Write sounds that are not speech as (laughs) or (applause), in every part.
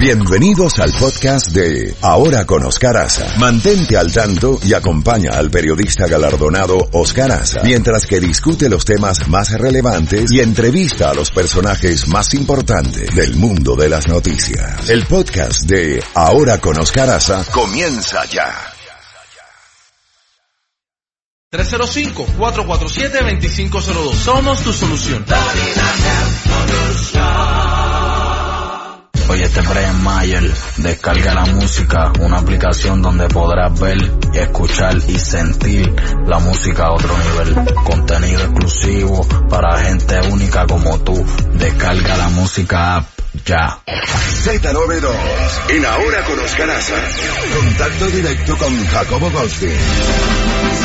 Bienvenidos al podcast de Ahora con Oscar Aza. Mantente al tanto y acompaña al periodista galardonado Oscar Aza mientras que discute los temas más relevantes y entrevista a los personajes más importantes del mundo de las noticias. El podcast de Ahora con Oscar Aza comienza ya. 305-447-2502. Somos tu solución. Oye, este Brian Mayer, descarga la música, una aplicación donde podrás ver, escuchar y sentir la música a otro nivel. Contenido exclusivo para gente única como tú. Descarga la música app ya. Z92 en Ahora con Oscar Aza. Contacto directo con Jacobo Goldstein.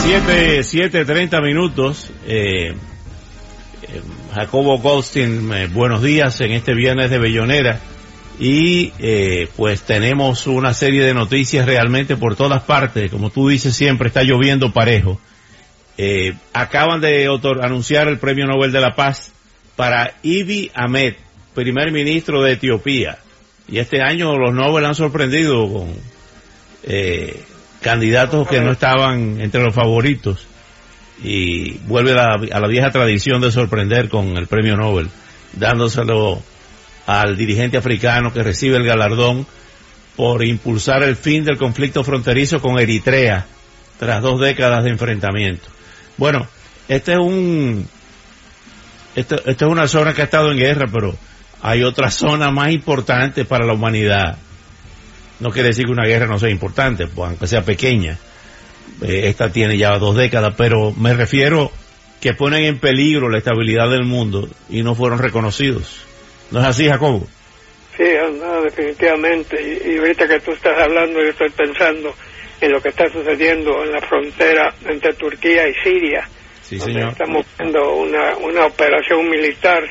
7, 7, 30 minutos. Eh, eh, Jacobo Goldstein, eh, buenos días en este viernes de Bellonera. Y eh, pues tenemos una serie de noticias realmente por todas partes. Como tú dices siempre, está lloviendo parejo. Eh, acaban de anunciar el Premio Nobel de la Paz para Ibi Ahmed, primer ministro de Etiopía. Y este año los Nobel han sorprendido con eh, candidatos que no estaban entre los favoritos. Y vuelve a la, a la vieja tradición de sorprender con el Premio Nobel, dándoselo al dirigente africano que recibe el galardón por impulsar el fin del conflicto fronterizo con Eritrea tras dos décadas de enfrentamiento. Bueno, este es un, esto, esto es una zona que ha estado en guerra, pero hay otra zona más importante para la humanidad. No quiere decir que una guerra no sea importante, pues, aunque sea pequeña. Eh, esta tiene ya dos décadas, pero me refiero que ponen en peligro la estabilidad del mundo y no fueron reconocidos. ¿No es así, Jacobo? Sí, no, definitivamente. Y, y ahorita que tú estás hablando, yo estoy pensando en lo que está sucediendo en la frontera entre Turquía y Siria. Sí, donde señor. Estamos viendo una, una operación militar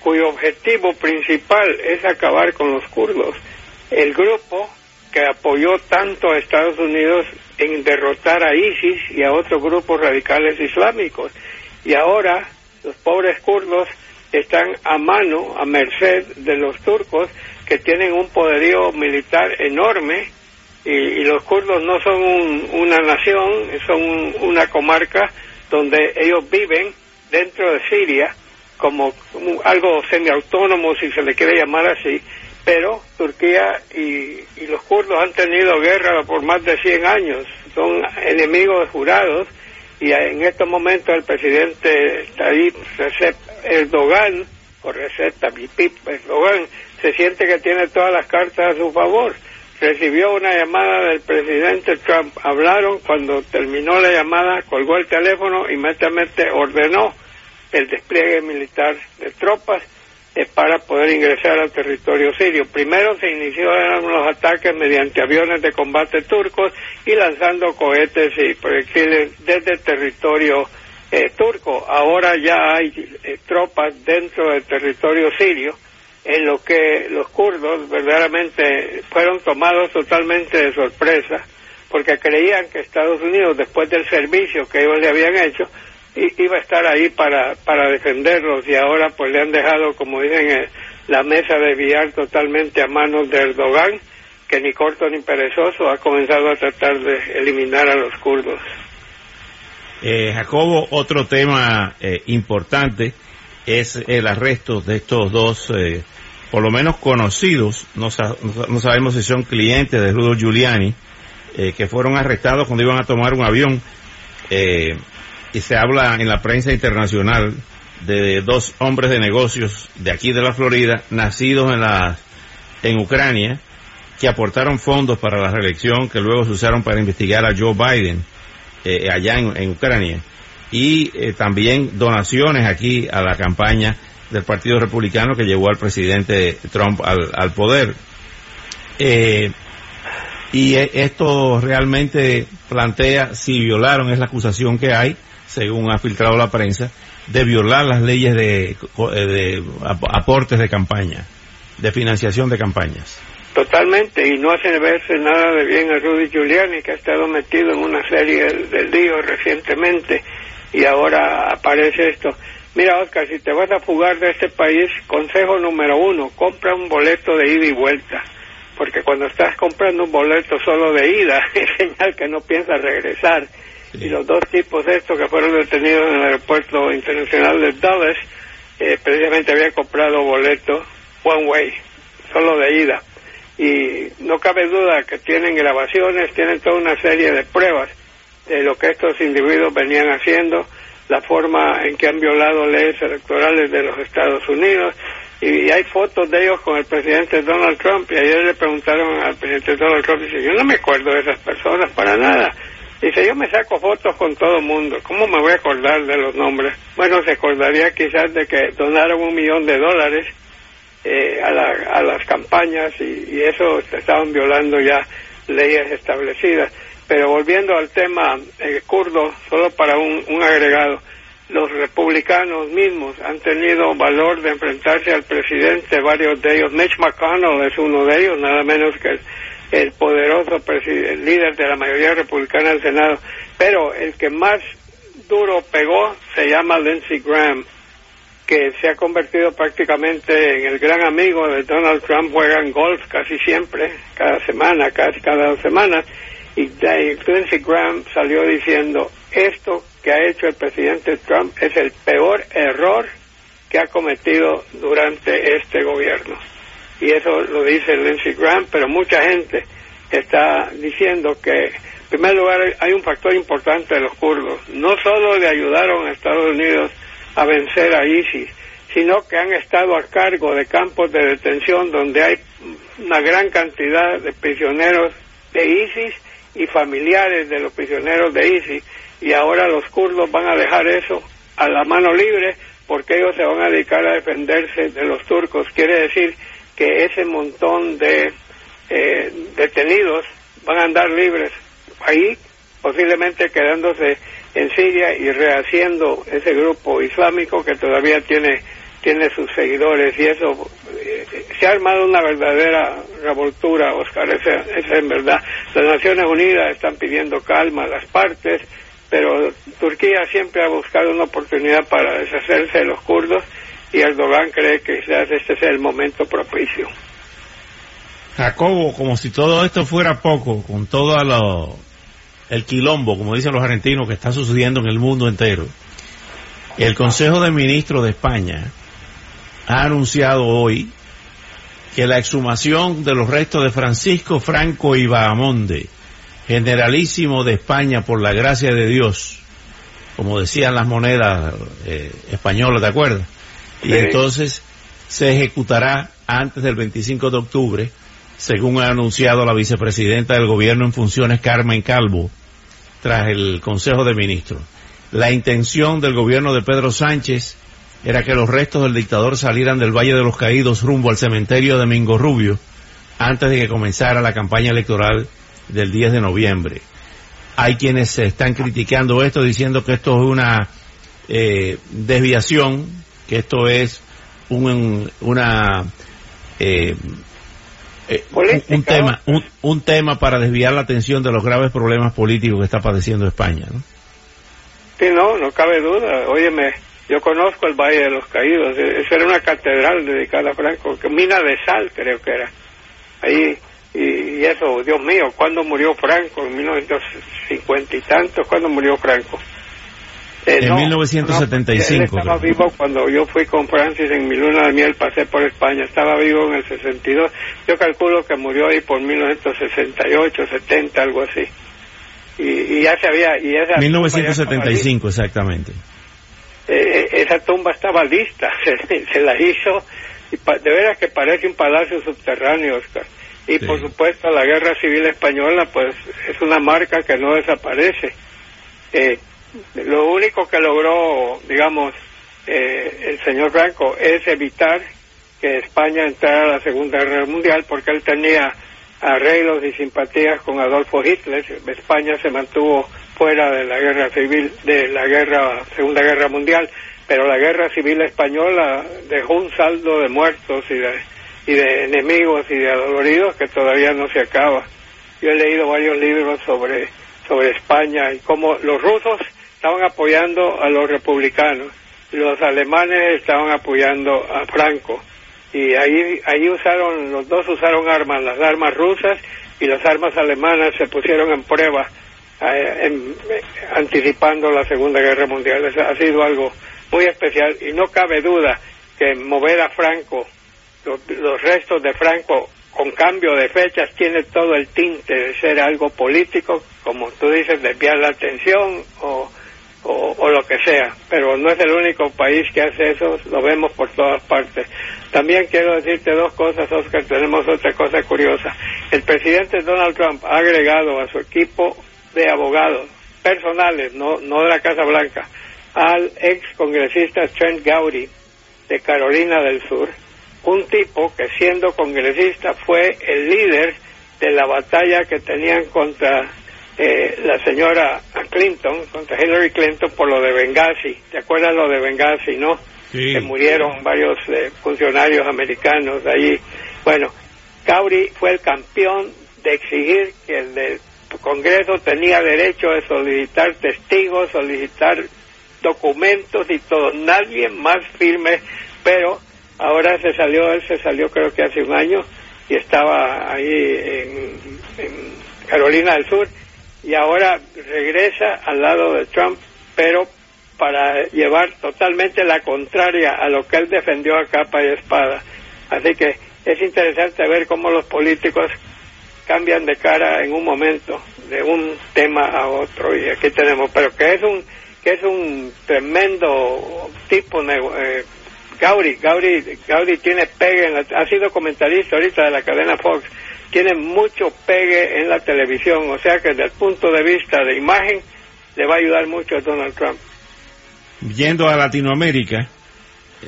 cuyo objetivo principal es acabar con los kurdos. El grupo que apoyó tanto a Estados Unidos en derrotar a ISIS y a otros grupos radicales islámicos. Y ahora los pobres kurdos están a mano, a merced de los turcos que tienen un poderío militar enorme y, los kurdos no son un- una nación, son un- una comarca donde ellos viven dentro de Siria como, como algo semiautónomo, si se le quiere llamar así, pero Turquía y, y los kurdos han tenido guerra por más de 100 años, son enemigos jurados y en estos momentos el presidente Tayyip Recep Erdogan, o Recep Tayyip Erdogan, se siente que tiene todas las cartas a su favor. Recibió una llamada del presidente Trump, hablaron, cuando terminó la llamada, colgó el teléfono, inmediatamente ordenó el despliegue militar de tropas para poder ingresar al territorio sirio. Primero se iniciaron los ataques mediante aviones de combate turcos y lanzando cohetes y proyectiles desde el territorio eh, turco. Ahora ya hay eh, tropas dentro del territorio sirio en lo que los kurdos verdaderamente fueron tomados totalmente de sorpresa porque creían que Estados Unidos, después del servicio que ellos le habían hecho, iba a estar ahí para, para defenderlos y ahora pues le han dejado, como dicen, eh, la mesa de billar totalmente a manos de Erdogan, que ni corto ni perezoso ha comenzado a tratar de eliminar a los kurdos. Eh, Jacobo, otro tema eh, importante es el arresto de estos dos, eh, por lo menos conocidos, no, sa- no sa- no sabemos si son clientes de Rudo Giuliani, eh, que fueron arrestados cuando iban a tomar un avión. eh, y se habla en la prensa internacional de dos hombres de negocios de aquí de la Florida, nacidos en la, en Ucrania, que aportaron fondos para la reelección que luego se usaron para investigar a Joe Biden eh, allá en, en Ucrania y eh, también donaciones aquí a la campaña del Partido Republicano que llevó al presidente Trump al, al poder. Eh, y eh, esto realmente plantea si violaron, es la acusación que hay, según ha filtrado la prensa, de violar las leyes de, eh, de ap- aportes de campaña, de financiación de campañas. Totalmente, y no hace verse nada de bien a Rudy Giuliani, que ha estado metido en una serie de líos recientemente, y ahora aparece esto. Mira, Oscar, si te vas a fugar de este país, consejo número uno, compra un boleto de ida y vuelta. porque cuando estás comprando un boleto solo de ida, (laughs) es señal que no piensas regresar. Y los dos tipos estos que fueron detenidos en el aeropuerto internacional de Dallas, eh, precisamente habían comprado boleto one way, solo de ida. Y no cabe duda que tienen grabaciones, tienen toda una serie de pruebas de lo que estos individuos venían haciendo, la forma en que han violado leyes electorales de los Estados Unidos, y, hay fotos de ellos con el presidente Donald Trump, y ayer le preguntaron al presidente Donald Trump, y dice, yo no me acuerdo de esas personas para nada. Dice, yo me saco fotos con todo mundo, ¿cómo me voy a acordar de los nombres? Bueno, se acordaría quizás de que donaron un millón de dólares eh, a, a, las campañas y, y eso estaban violando ya leyes establecidas. Pero volviendo al tema eh, kurdo, solo para un, un agregado, los republicanos mismos han tenido valor de enfrentarse al presidente, varios de ellos, Mitch McConnell es uno de ellos, nada menos que el, poderoso líder de la mayoría republicana del Senado, pero el que más duro pegó se llama Lindsey Graham, que se ha convertido prácticamente en el gran amigo de Donald Trump, juegan golf casi siempre, cada semana, casi cada dos semanas, y Lindsey Graham salió diciendo, esto que ha hecho el presidente Trump es el peor error que ha cometido durante este gobierno. Y eso lo dice Lindsey Graham, pero mucha gente está diciendo que, en primer lugar, hay un factor importante de los kurdos. No solo le ayudaron a Estados Unidos a vencer a ISIS, sino que han estado a cargo de campos de detención donde hay una gran cantidad de prisioneros de ISIS y familiares de los prisioneros de ISIS y ahora los kurdos van a dejar eso a la mano libre porque ellos se van a dedicar a defenderse de los turcos. Quiere decir que ese montón de eh, detenidos van a andar libres ahí, posiblemente quedándose en Siria y rehaciendo ese grupo islámico que todavía tiene tiene sus seguidores y eso eh, se ha armado una verdadera revoltura, Oscar, esa, es en verdad. Las Naciones Unidas están pidiendo calma a las partes, pero Turquía siempre ha buscado una oportunidad para deshacerse de los kurdos y Erdogan cree que quizás este sea el momento propicio. Jacobo, como si todo esto fuera poco, con todo lo, el quilombo, como dicen los argentinos, que está sucediendo en el mundo entero, el Consejo de Ministros de España ha anunciado hoy que la exhumación de los restos de Francisco Franco y Bahamonde, generalísimo de España por la gracia de Dios, como decían las monedas eh, españolas, ¿de acuerdo? Y entonces se ejecutará antes del 25 de octubre, según ha anunciado la vicepresidenta del gobierno en funciones Carmen Calvo, tras el Consejo de Ministros. La intención del gobierno de Pedro Sánchez era que los restos del dictador salieran del Valle de los Caídos rumbo al cementerio de Mingo Rubio antes de que comenzara la campaña electoral del 10 de noviembre. Hay quienes están criticando esto diciendo que esto es una eh, desviación, que esto es un, una eh, eh, un, tema un, un, tema para desviar la atención de los graves problemas políticos que está padeciendo España, ¿no? Sí, no, no cabe duda. Óyeme, yo conozco el Valle de los Caídos, e-, esa era una catedral dedicada a Franco, que mina de sal creo que era. Ahí, y, eso, Dios mío, ¿cuándo murió Franco? En 1950 y tantos, ¿cuándo murió Franco? Eh, en 1975. él estaba vivo cuando yo fui con Francis en mi luna de miel, pasé por España, estaba vivo en el 62. Yo calculo que murió ahí por 1968, 70, algo así. Y, ya se había... Y esa 1975, exactamente. Eh, esa tumba estaba lista, (laughs) se, la hizo, y de veras que parece un palacio subterráneo, Oscar. Y por supuesto la guerra civil española, pues es una marca que no desaparece. Eh, lo único que logró, digamos, eh, el señor Franco es evitar que España entrara a la Segunda Guerra Mundial porque él tenía arreglos y simpatías con Adolfo Hitler. España se mantuvo fuera de la guerra civil, de la guerra, Segunda Guerra Mundial, pero la guerra civil española dejó un saldo de muertos y de, y de enemigos y de adoloridos que todavía no se acaba. Yo he leído varios libros sobre, sobre España y cómo los rusos estaban apoyando a los republicanos, los alemanes estaban apoyando a Franco y ahí ahí usaron los dos usaron armas, las armas rusas y las armas alemanas se pusieron en prueba eh, eh, anticipando la Segunda Guerra Mundial. ha sido algo muy especial y no cabe duda que mover a Franco, los, restos de Franco con cambio de fechas tiene todo el tinte de ser algo político, como tú dices, desviar la atención o, o, lo que sea, pero no es el único país que hace eso, lo vemos por todas partes. También quiero decirte dos cosas, Oscar, tenemos otra cosa curiosa. El presidente Donald Trump ha agregado a su equipo de abogados personales, no, no de la Casa Blanca, al ex congresista Trent Gowdy de Carolina del Sur, un tipo que siendo congresista fue el líder de la batalla que tenían contra eh, la señora Clinton, contra Hillary Clinton por lo de Benghazi. ¿Te acuerdas lo de Benghazi, no? Que murieron varios eh, funcionarios americanos allí. Bueno, Gowdy fue el campeón de exigir que el Congreso tenía derecho de solicitar testigos, solicitar documentos y todo. Nadie más firme, pero ahora se salió, él se salió creo que hace un año y estaba ahí en, Carolina del Sur y ahora regresa al lado de Trump, pero para llevar totalmente la contraria a lo que él defendió a capa y espada. Así que es interesante ver cómo los políticos cambian de cara en un momento de un tema a otro y aquí tenemos pero que es un que es un tremendo tipo eh, Gauri Gauri Gauri tiene pegue en la, ha sido comentarista ahorita de la cadena Fox tiene mucho pegue en la televisión o sea que desde el punto de vista de imagen le va a ayudar mucho a Donald Trump yendo a Latinoamérica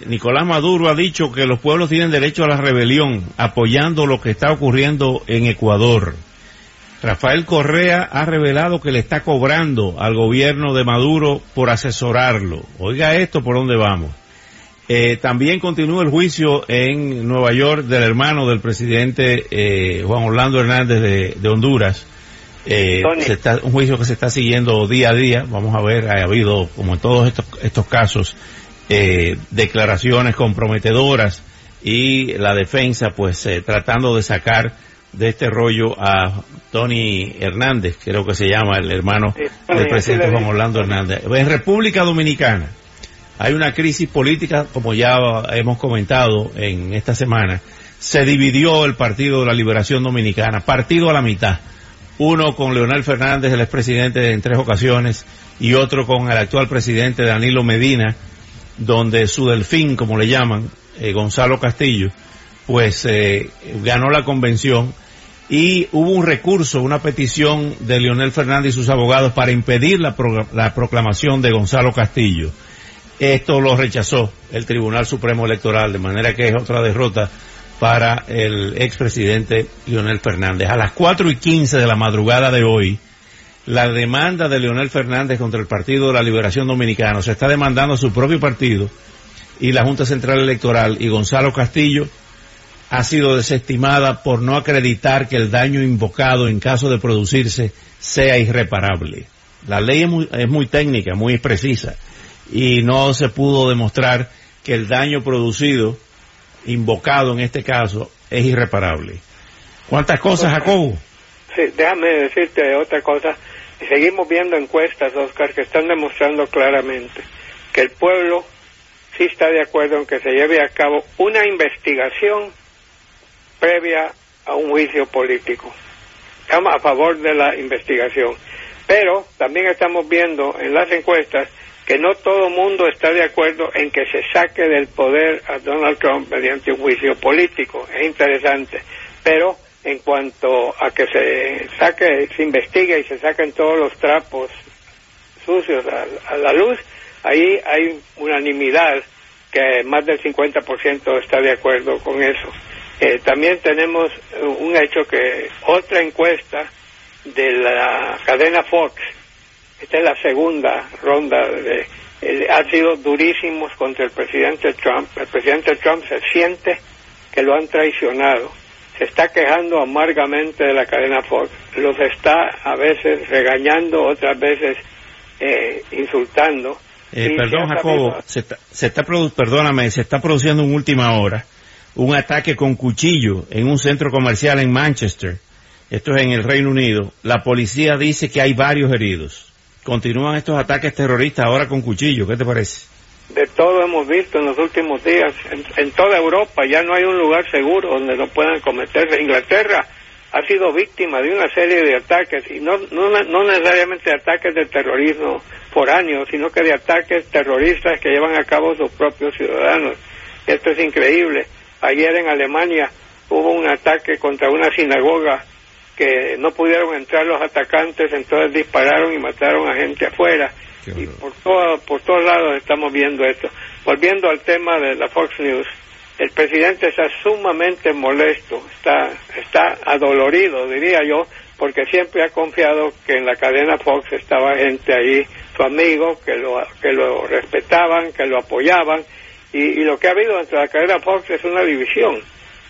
Nicolás Maduro ha dicho que los pueblos tienen derecho a la rebelión, apoyando lo que está ocurriendo en Ecuador. Rafael Correa ha revelado que le está cobrando al gobierno de Maduro por asesorarlo. Oiga esto, ¿por dónde vamos? Eh, también continúa el juicio en Nueva York del hermano del presidente eh, Juan Orlando Hernández de, Honduras. Eh, un juicio que se está siguiendo día a día. Vamos a ver, ha habido, como en todos estos, estos casos, eh, declaraciones comprometedoras y la defensa pues eh, tratando de sacar de este rollo a Tony Hernández, creo que se llama el hermano del presidente Juan Orlando Hernández. En República Dominicana hay una crisis política, como ya hemos comentado en esta semana, se dividió el Partido de la Liberación Dominicana, partido a la mitad, uno con Leonel Fernández, el expresidente en tres ocasiones, y otro con el actual presidente Danilo Medina, donde su delfín, como le llaman, eh, Gonzalo Castillo, pues eh, ganó la convención. Y hubo un recurso, una petición de Leonel Fernández y sus abogados para impedir la, la proclamación de Gonzalo Castillo. Esto lo rechazó el Tribunal Supremo Electoral, de manera que es otra derrota para el expresidente Leonel Fernández. A las cuatro y quince de la madrugada de hoy, la demanda de Leonel Fernández contra el Partido de la Liberación Dominicana. Se está demandando a su propio partido y la Junta Central Electoral y Gonzalo Castillo ha sido desestimada por no acreditar que el daño invocado en caso de producirse sea irreparable. La ley es muy, es muy técnica, muy precisa y no se pudo demostrar que el daño producido, invocado en este caso, es irreparable. ¿Cuántas cosas, Jacobo? Sí, déjame decirte otra cosa seguimos viendo encuestas, Oscar, que están demostrando claramente que el pueblo sí está de acuerdo en que se lleve a cabo una investigación previa a un juicio político. Estamos a favor de la investigación. Pero también estamos viendo en las encuestas que no todo mundo está de acuerdo en que se saque del poder a Donald Trump mediante un juicio político. Es interesante. Pero en cuanto a que se saque, se investigue y se saquen todos los trapos sucios a, la luz, ahí hay unanimidad que más del 50% está de acuerdo con eso. Eh, también tenemos un hecho que otra encuesta de la cadena Fox, esta es la segunda ronda de, ha sido durísimos contra el presidente Trump. El presidente Trump se siente que lo han traicionado se está quejando amargamente de la cadena Fox. Los está a veces regañando, otras veces eh, insultando. Eh, perdón, Jacobo, se está, se está perdóname, se está produciendo en última hora un ataque con cuchillo en un centro comercial en Manchester. Esto es en el Reino Unido. La policía dice que hay varios heridos. Continúan estos ataques terroristas ahora con cuchillo. ¿Qué te parece? De todo hemos visto en los últimos días. En, toda Europa ya no hay un lugar seguro donde no puedan cometerse. Inglaterra ha sido víctima de una serie de ataques, y no, no, no necesariamente ataques de terrorismo foráneo, sino que de ataques terroristas que llevan a cabo sus propios ciudadanos. Esto es increíble. Ayer en Alemania hubo un ataque contra una sinagoga que no pudieron entrar los atacantes, entonces dispararon y mataron a gente afuera. Y por, todo, por todos lados estamos viendo esto. Volviendo al tema de la Fox News, el presidente está sumamente molesto, está, está adolorido, diría yo, porque siempre ha confiado que en la cadena Fox estaba gente ahí, su amigo, que lo, que lo respetaban, que lo apoyaban, y, y lo que ha habido entre la cadena Fox es una división.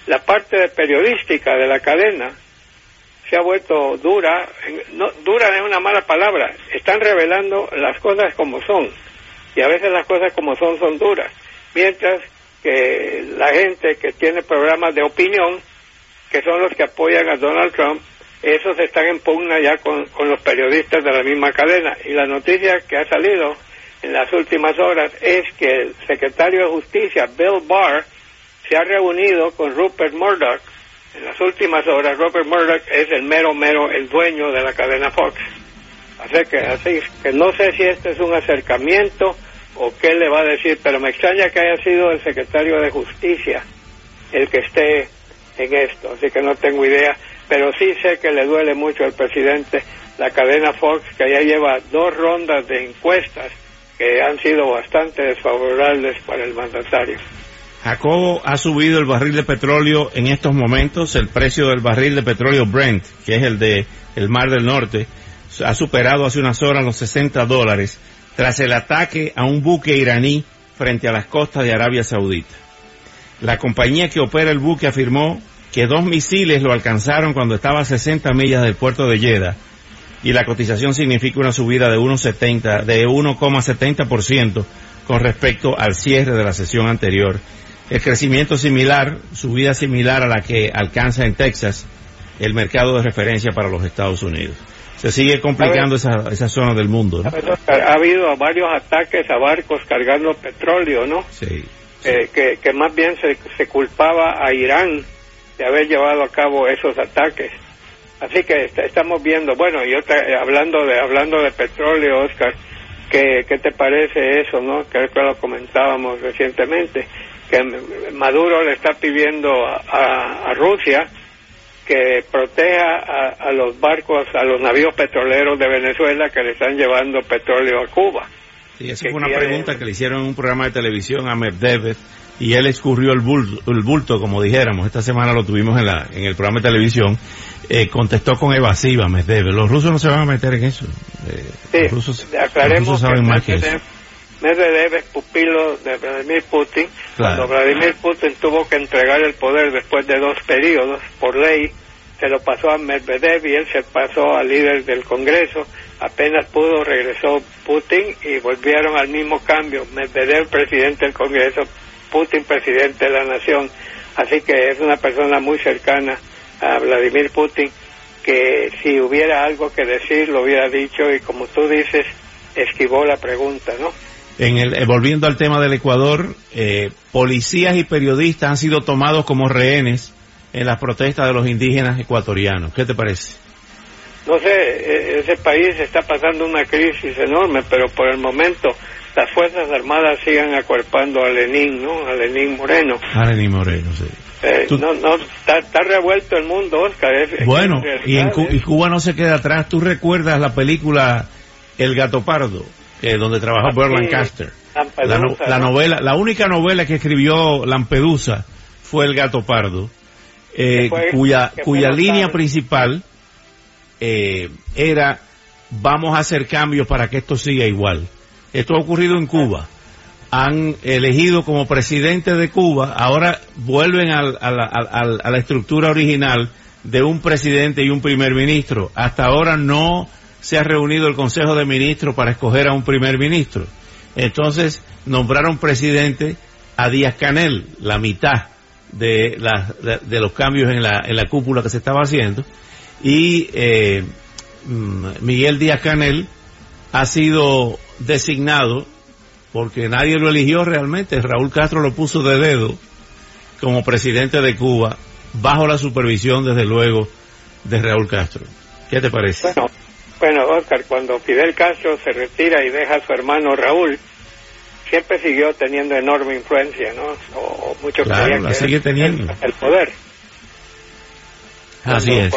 La parte periodística de la cadena se ha vuelto dura, no, dura es una mala palabra, están revelando las cosas como son, y a veces las cosas como son son duras, mientras que la gente que tiene programas de opinión, que son los que apoyan a Donald Trump, esos están en pugna ya con, con los periodistas de la misma cadena. Y la noticia que ha salido en las últimas horas es que el secretario de Justicia, Bill Barr, se ha reunido con Rupert Murdoch. En las últimas horas, Rupert Murdoch es el mero, mero, el dueño de la cadena Fox. Así que, así que no sé si este es un acercamiento o qué le va a decir, pero me extraña que haya sido el secretario de Justicia el que esté en esto, así que no tengo idea, pero sí sé que le duele mucho al presidente la cadena Fox, que ya lleva dos rondas de encuestas que han sido bastante desfavorables para el mandatario. Jacobo ha subido el barril de petróleo en estos momentos, el precio del barril de petróleo Brent, que es el de el Mar del Norte, ha superado hace unas horas los 60 dólares tras el ataque a un buque iraní frente a las costas de Arabia Saudita. La compañía que opera el buque afirmó que dos misiles lo alcanzaron cuando estaba a 60 millas del puerto de Jeddah y la cotización significa una subida de 1,70 de 1,70% con respecto al cierre de la sesión anterior. El crecimiento similar, subida similar a la que alcanza en Texas el mercado de referencia para los Estados Unidos. Se sigue complicando esa, esa zona del mundo. ¿no? Ha habido varios ataques a barcos cargando petróleo, ¿no? Sí. Eh, que, que más bien se, se culpaba a Irán de haber llevado a cabo esos ataques. Así que est estamos viendo, bueno, y otra, eh, hablando de hablando de petróleo, Oscar, ¿qué, ¿qué te parece eso, no? Creo que lo comentábamos recientemente, que Maduro le está pidiendo a, a, a Rusia que proteja a, a, los barcos, a los navíos petroleros de Venezuela que le están llevando petróleo a Cuba. Sí, esa fue una quiere... pregunta que le hicieron en un programa de televisión a Medvedev y él escurrió el bulto, el bulto, como dijéramos. Esta semana lo tuvimos en, la, en el programa de televisión. Eh, contestó con evasiva Medvedev. Los rusos no se van a meter en eso. Eh, sí, los rusos, aclaremos los rusos saben que más que eso. Medvedev es pupilo de Vladimir Putin. Claro. Cuando Vladimir Putin tuvo que entregar el poder después de dos periodos, por ley, se lo pasó a Medvedev y él se pasó al líder del Congreso. Apenas pudo, regresó Putin y volvieron al mismo cambio. Medvedev, presidente del Congreso, Putin, presidente de la nación. Así que es una persona muy cercana a Vladimir Putin que si hubiera algo que decir lo hubiera dicho y como tú dices, esquivó la pregunta, ¿no? En el, eh, volviendo al tema del Ecuador, eh, policías y periodistas han sido tomados como rehenes en las protestas de los indígenas ecuatorianos. ¿Qué te parece? No sé, ese país está pasando una crisis enorme, pero por el momento las Fuerzas Armadas siguen acuerpando a Lenín, ¿no? A Lenín Moreno. A Lenín Moreno, sí. Eh, ¿Tú... No, no, está, está, revuelto el mundo, Oscar. Es, bueno, es y, en y Cuba no se queda atrás. ¿Tú recuerdas la película El Gato Pardo? Eh, donde trabajó Burt Lancaster. La, no, la, novela, la única novela que escribió Lampedusa fue El Gato Pardo, eh, fue, cuya, cuya línea principal eh, era vamos a hacer cambios para que esto siga igual. Esto ha ocurrido en Cuba. Han elegido como presidente de Cuba, ahora vuelven a, a, a, a la estructura original de un presidente y un primer ministro. Hasta ahora no se ha reunido el Consejo de Ministros para escoger a un primer ministro. Entonces nombraron presidente a Díaz Canel, la mitad de, de, los cambios en la, en la cúpula que se estaba haciendo. Y eh, mm, Miguel Díaz Canel ha sido designado porque nadie lo eligió realmente. Raúl Castro lo puso de dedo como presidente de Cuba bajo la supervisión, desde luego, de Raúl Castro. ¿Qué te parece? Bueno, Oscar, cuando Fidel Castro se retira y deja a su hermano Raúl, siempre siguió teniendo enorme influencia, ¿no? O, mucho claro, la sigue teniendo. El, poder. Así es.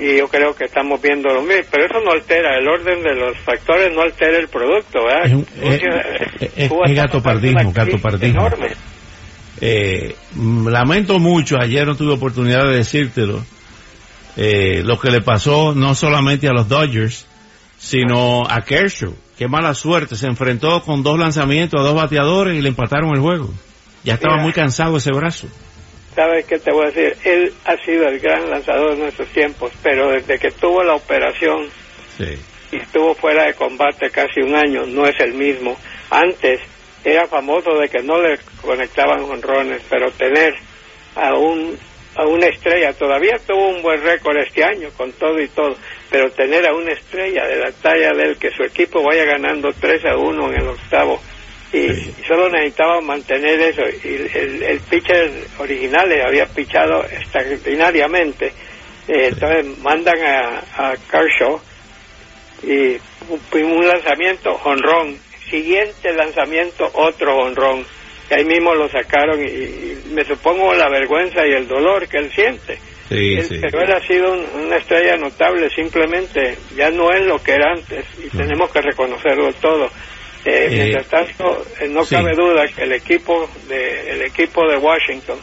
y, yo creo que estamos viendo lo mismo, pero eso no altera, el orden de los factores no altera el producto, ¿verdad? Es, un, gato pardismo, gato pardismo. Enorme. Eh, lamento mucho, ayer no tuve oportunidad de decírtelo, eh, lo que le pasó no solamente a los Dodgers, sino a Kershaw. Qué mala suerte, se enfrentó con dos lanzamientos a dos bateadores y le empataron el juego. Ya estaba muy cansado ese brazo. ¿Sabes qué te voy a decir? Él ha sido el gran lanzador de nuestros tiempos, pero desde que tuvo la operación y estuvo fuera de combate casi un año, no es el mismo. Antes era famoso de que no le conectaban honrones, pero tener a un a una estrella, todavía tuvo un buen récord este año con todo y todo, pero tener a una estrella de la talla de él, que su equipo vaya ganando 3 a 1 en el octavo, y, solo necesitaba mantener eso, y el, el pitcher original le había pichado extraordinariamente, eh, entonces mandan a, a Kershaw y un, un lanzamiento honrón. Siguiente lanzamiento otro honrón. Y ahí mismo lo sacaron y, me supongo la vergüenza y el dolor que él siente. Pero él ha sido una estrella notable, simplemente ya no es lo que era antes y tenemos que reconocerlo todo. Eh, eh, mientras tanto, eh, no cabe duda que el equipo de el equipo de Washington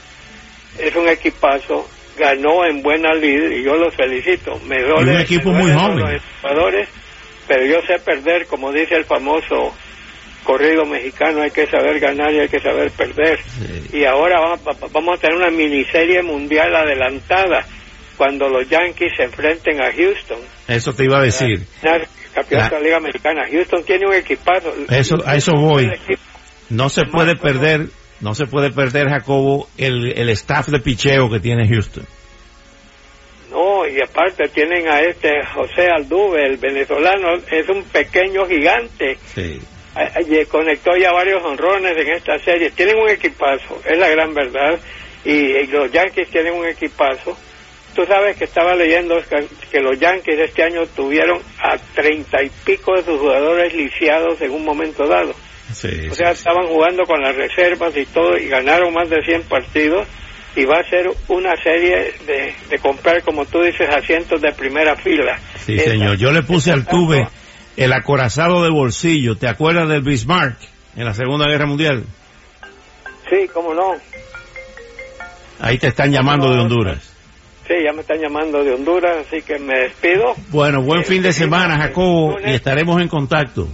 es un equipazo, ganó en buena lid y yo los felicito. Me duele, un equipo muy joven. Los jugadores, pero yo sé perder, como dice el famoso corrido mexicano hay que saber ganar y hay que saber perder. Y ahora vamos, a tener una miniserie mundial adelantada cuando los Yankees se enfrenten a Houston. Eso te iba a decir. Campeón de la Liga Americana. Houston tiene un equipazo. Eso, a eso voy. No se puede perder, no se puede perder, Jacobo, el, el staff de picheo que tiene Houston. No, y aparte tienen a este José Alduve, el venezolano, es un pequeño gigante. Sí conectó ya varios honrones en esta serie. Tienen un equipazo, es la gran verdad. Y, los Yankees tienen un equipazo. Tú sabes que estaba leyendo que los Yankees este año tuvieron a treinta y pico de sus jugadores lisiados en un momento dado. o sea, estaban jugando con las reservas y todo y ganaron más de 100 partidos y va a ser una serie de, de comprar, como tú dices, asientos de primera fila. Sí, señor. Yo le puse al tube el acorazado de bolsillo. ¿Te acuerdas del Bismarck en la Segunda Guerra Mundial? Sí, cómo no. Ahí te están llamando de Honduras. Sí, ya me están llamando de Honduras, así que me despido. Bueno, buen fin de semana, Jacobo, y estaremos en contacto.